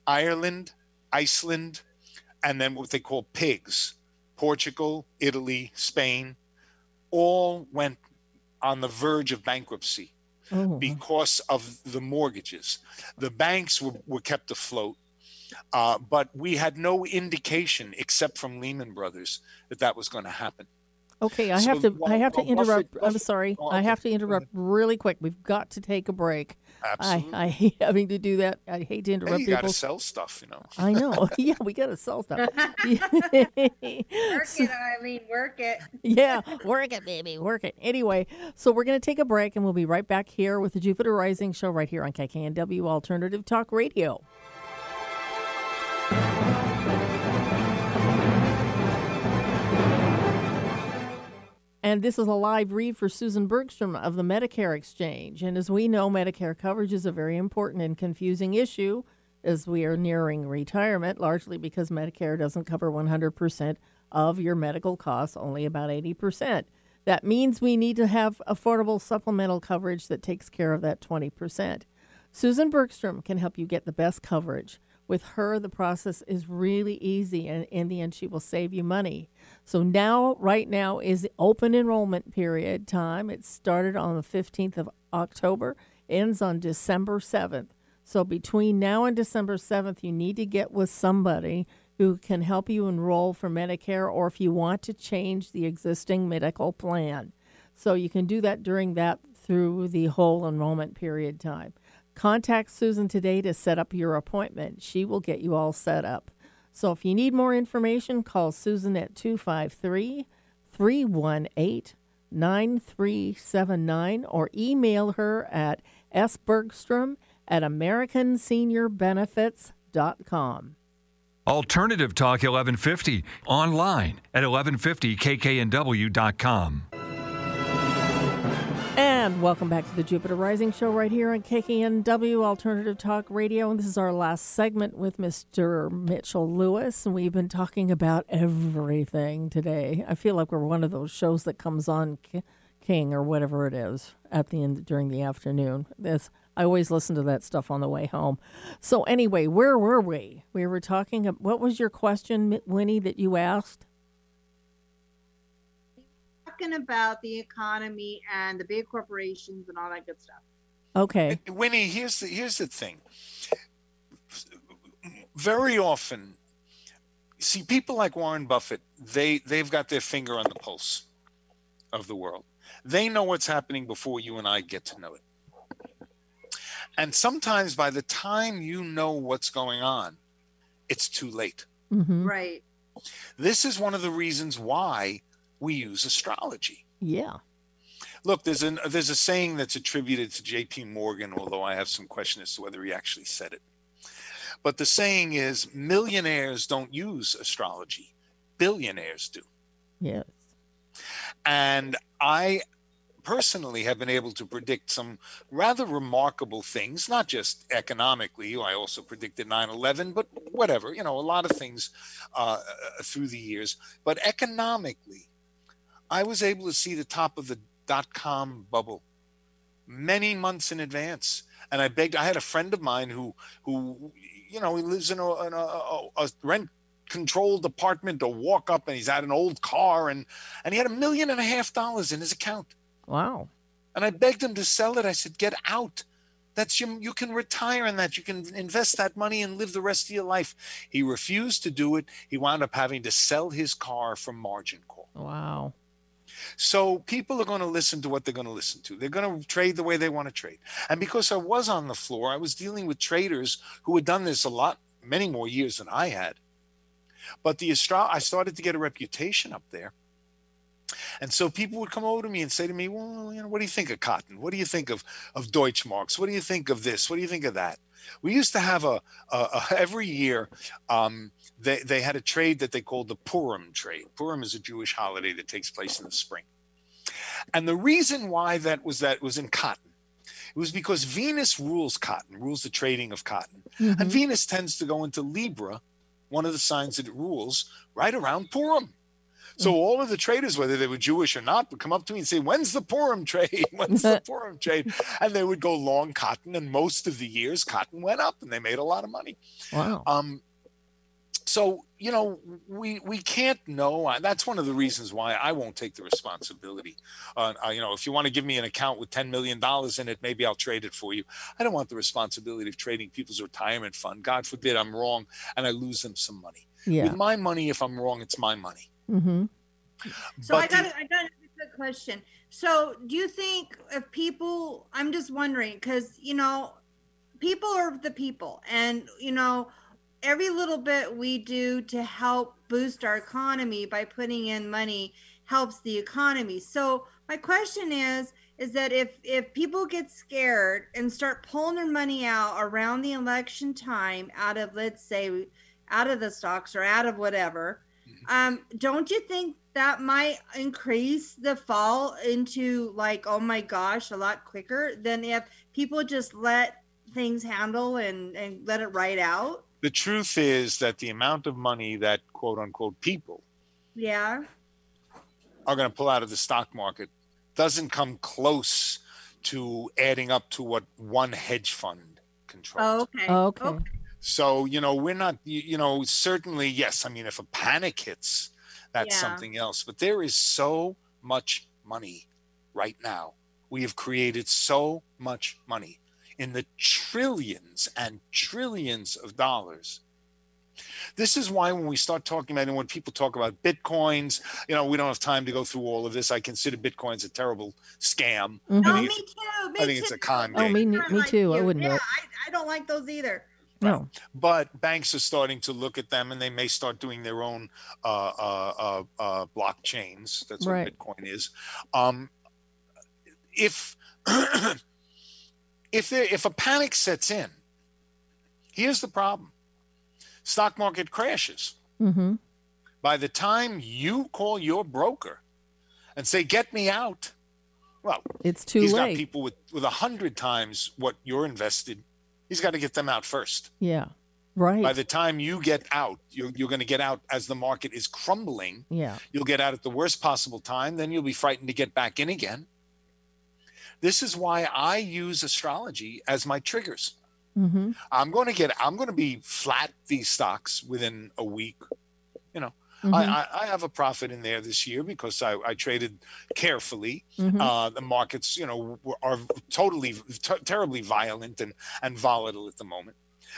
ireland iceland and then what they call pigs portugal italy spain all went on the verge of bankruptcy Oh. because of the mortgages. The banks were, were kept afloat, uh, but we had no indication, except from Lehman Brothers, that that was going to happen. Okay, I So have to. I have to interrupt. Buffett- I'm sorry. Oh, I have to interrupt really quick. We've got to take a break. Absolutely. I, I hate having to do that. I hate to Hey, interrupt you got to people. sell stuff, you know. I know. yeah, we got to sell stuff. Work it, I mean, work it. yeah, work it, baby, work it. Anyway, so we're going to take a break and we'll be right back here with the Jupiter Rising show right here on KKNW Alternative Talk Radio. And this is a live read for Susan Bergstrom of the Medicare Exchange. And as we know, Medicare coverage is a very important and confusing issue as we are nearing retirement, largely because Medicare doesn't cover 100% of your medical costs, only about 80%. That means we need to have affordable supplemental coverage that takes care of that 20%. Susan Bergstrom can help you get the best coverage. With her, the process is really easy, and in the end, she will save you money. So now, right now, is the open enrollment period time. It started on the 15th of October, ends on December 7th. So between now and December 7th, you need to get with somebody who can help you enroll for Medicare or if you want to change the existing medical plan. So you can do that during that through the whole enrollment period time. Contact Susan today to set up your appointment. She will get you all set up. So if you need more information, call Susan at 253 318 9379 or email her at sbergstrom at americanseniorbenefits.com. Alternative Talk 1150 online at 1150kknw.com. And Welcome back to the Jupiter Rising Show right here on KKNW Alternative Talk Radio. And this is our last segment with Mr. Mitchell Lewis. And we've been talking about everything today. I feel like we're one of those shows that comes on King or whatever it is at the end during the afternoon. This I always listen to that stuff on the way home. So anyway, where were we? We were talking. What was your question, Winnie, that you asked? Talking about the economy and the big corporations and all that good stuff. Okay. Winnie, here's the here's the thing. Very often, see people like Warren Buffett, they they've got their finger on the pulse of the world. They know what's happening before you and I get to know it. And sometimes by the time you know what's going on, it's too late. Mm-hmm. Right. This is one of the reasons why we use astrology. Yeah. Look, there's an there's a saying that's attributed to J.P. Morgan, although I have some question as to whether he actually said it. But the saying is, millionaires don't use astrology, billionaires do. Yes. And I personally have been able to predict some rather remarkable things, not just economically. I also predicted 9 11, but whatever, you know, a lot of things uh, through the years. But economically, I was able to see the top of the dot com bubble many months in advance. And I begged, I had a friend of mine who, who, you know, he lives in a, in a, a, rent controlled apartment to walk up and he's had an old car and, and he had a million and a half dollars in his account. Wow. And I begged him to sell it. I said, get out. That's your, you can retire in that. You can invest that money and live the rest of your life. He refused to do it. He wound up having to sell his car for margin call. Wow. So people are going to listen to what they're going to listen to. They're going to trade the way they want to trade. And because I was on the floor, I was dealing with traders who had done this a lot, many more years than I had. But the astro- I started to get a reputation up there. And so people would come over to me and say to me, "Well, you know, what do you think of cotton? What do you think of of Deutschmarks? What do you think of this? What do you think of that?" We used to have a, a, a every year. Um, they they had a trade that they called the Purim trade. Purim is a Jewish holiday that takes place in the spring. And the reason why that was that was in cotton. It was because Venus rules cotton, rules the trading of cotton. Mm-hmm. And Venus tends to go into Libra, one of the signs that it rules, right around Purim. So mm. all of the traders, whether they were Jewish or not, would come up to me and say, "When's the Purim trade? When's the Purim trade?" And they would go long cotton, and most of the years cotton went up, and they made a lot of money. Wow. Um, so you know we we can't know. That's one of the reasons why i won't take the responsibility uh, uh, you know if you want to give me an account with 10 million dollars in it maybe i'll trade it for you. I don't want the responsibility of trading people's retirement fund. God forbid i'm wrong and i lose them some money. Yeah. with my money if i'm wrong it's my money. Mm-hmm. so but i got the, i got a good question. So do you think if people i'm just wondering because you know people are the people and you know every little bit we do to help boost our economy by putting in money helps the economy. So my question is is that if if people get scared and start pulling their money out around the election time out of let's say out of the stocks or out of whatever mm-hmm. um don't you think that might increase the fall into like oh my gosh a lot quicker than if people just let things handle and and let it ride out the truth is that the amount of money that quote unquote people yeah are going to pull out of the stock market doesn't come close to adding up to what one hedge fund controls. Oh, okay. Oh, okay. okay. So, you know, we're not, you, you, know, certainly, yes. I mean, if a panic hits, that's yeah. something else. But there is so much money right now. We have created so much money in the trillions and trillions of dollars. This is why when we start talking about and when people talk about bitcoins, you know, we don't have time to go through all of this. I consider bitcoins a terrible scam. Mm-hmm. I think, oh, me too. Me I think too. it's a con oh, game. me, me too. I wouldn't yeah. I, I don't like those either. No. But banks are starting to look at them and they may start doing their own uh, uh, uh, uh blockchains. That's what right. Bitcoin is. Um, if if there, if a panic sets in, here's the problem: stock market crashes. Mm-hmm. By the time you call your broker and say, "Get me out," Well, it's too he's late. He's got people with with a hundred times what you're invested. He's got to get them out first. yeah. Right. By the time you get out, you're, you're going to get out as the market is crumbling. yeah. You'll get out at the worst possible time. Then you'll be frightened to get back in again. This is why I use astrology as my triggers. Mm-hmm. I'm going to get, I'm going to be flat these stocks within a week. You know, Mhm. I, I, I have a profit in there this year because I, I traded carefully. Mhm. Uh, the markets, you know, are totally, t- terribly violent and, and volatile at the moment.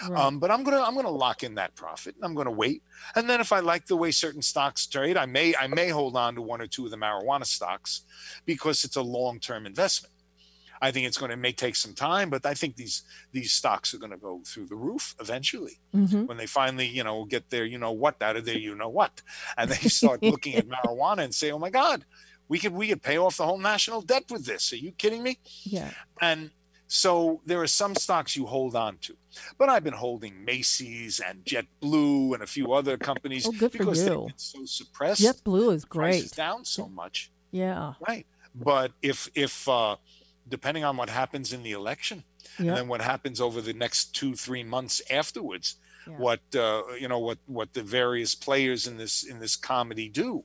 Right. Um, but I'm gonna I'm gonna lock in that profit and I'm gonna wait. And then if I like the way certain stocks trade, I may I may hold on to one or two of the marijuana stocks because it's a long term investment. I think it's going to may take some time, but I think these these stocks are going to go through the roof eventually Mm-hmm. when they finally you know get their you know what out of their you know what, and they start looking at marijuana and say, oh my God, we could we could pay off the whole national debt with this. Are you kidding me? Yeah. And so there are some stocks you hold on to. But I've been holding Macy's and JetBlue and a few other companies Oh, good because they've been so suppressed. JetBlue is prices great. down so much. Yeah. Right. But if if uh depending on what happens in the election Yeah. and then what happens over the next two, three months afterwards, Yeah. what uh you know what what the various players in this in this comedy do.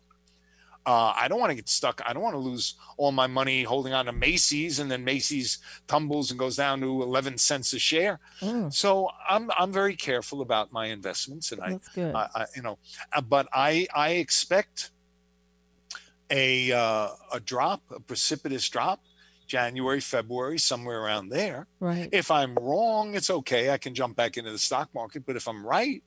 Uh, I don't want to get stuck. I don't want to lose all my money holding on to Macy's, and then Macy's tumbles and goes down to eleven cents a share. Oh, So I'm I'm very careful about my investments, and I. I, I you know, uh, but I I expect a uh, a drop, a precipitous drop, January, February, somewhere around there. right. If I'm wrong, it's okay. I can jump back into the stock market. But if I'm right,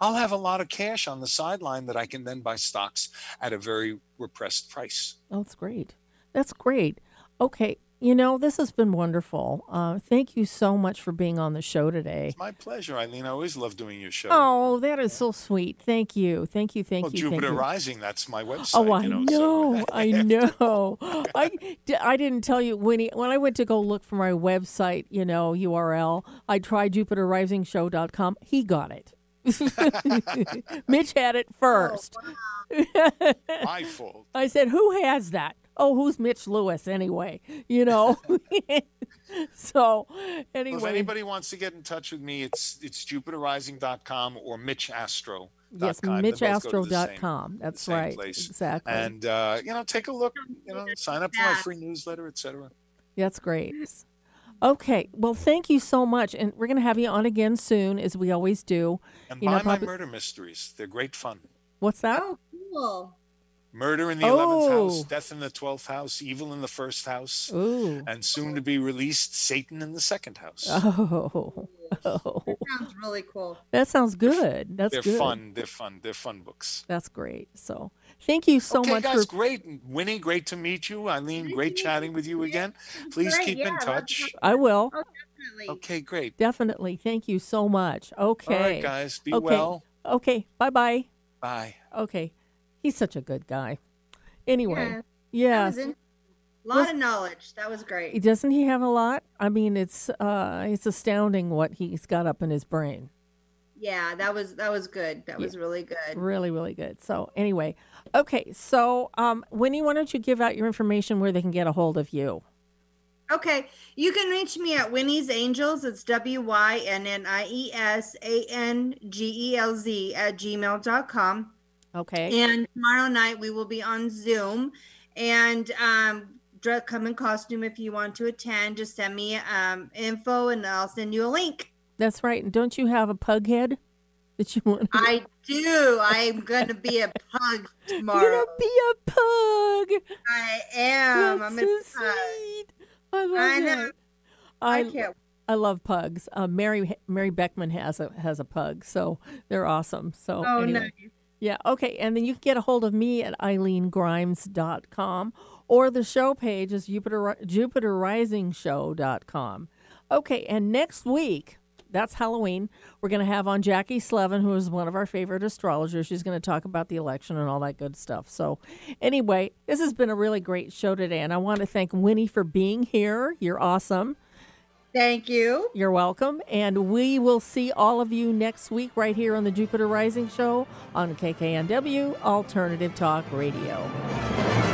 I'll have a lot of cash on the sideline that I can then buy stocks at a very repressed price. Oh, that's great. That's great. Okay. You know, this has been wonderful. Uh, thank you so much for being on the show today. It's my pleasure, Eileen. I always love doing your show. Oh, that is so sweet. Thank you. Thank you. Thank well, you. thank Jupiter you. Rising, that's my website. Oh, I you know, know. so- I know. I, I didn't tell you when he, when I went to go look for my website, you know, URL. I tried JupiterRisingShow.com. He got it. Mitch had it first. my fault. I said, "Who has that?" Oh, who's Mitch Lewis anyway? You know. so, anyway, Well, if anybody wants to get in touch with me, it's it's jupiterrising.com or mitchastro.com. yes, They both go to the same- MitchAstro.com. That's same right. place. Exactly. And uh, you know, take a look. You know, sign up for my free newsletter, etc. That's great. Okay. Well, thank you so much. And we're going to have you on again soon, as we always do. And You buy know, my probably- murder mysteries. They're great fun. What's that? Oh, cool. Murder in the eleventh oh. house, Oh. death in the twelfth house, evil in the first house, Ooh. and soon to be released, Satan in the second house. Oh. oh. Sounds really cool. That sounds good. That's They're good. fun. They're fun. They're fun books. That's great. So, thank you so okay, much guys, for. great. Winnie, great to meet you. Eileen, great chatting with you again. Please Great, keep yeah, in I'd love to touch. I will. Oh, definitely. Okay, great. Definitely. Thank you so much. Okay. All right, guys. Be okay. well. Okay. Bye bye. Bye. Okay. He's such a good guy. Anyway. Yeah, That Yes. was in- a lot of knowledge. That was great. Doesn't he have a lot? I mean, it's uh it's astounding what he's got up in his brain. Yeah, that was that was good. That was really good. Really, really good. So anyway, okay. So um, Winnie, why don't you give out your information where they can get a hold of you? Okay, you can reach me at Winnie's Angels. It's W Y N N I E S A N G E L Z at gmail.com. Okay. And tomorrow night we will be on Zoom. And um, dre- come in costume if you want to attend. Just send me um, info and I'll send you a link. That's right. And don't you have a pug head that you want? I do. I'm going to be a pug You're tomorrow. gonna be a pug. I am. That's I'm so a pug. sweet. I love I that. know. I can't. I love pugs. Uh, Mary Mary Beckman has a has a pug, so they're awesome. So Oh, anyway. nice. Yeah, okay. And then you can get a hold of me at eileengrimes.com or the show page is Jupiter jupiterrisingshow.com. Okay, and next week, that's Halloween, we're going to have on Jackie Slevin, who is one of our favorite astrologers. She's going to talk about the election and all that good stuff. So, anyway, this has been a really great show today, and I want to thank Winnie for being here. You're awesome. Thank you. You're welcome. And we will see all of you next week right here on the Jupiter Rising Show on KKNW Alternative Talk Radio.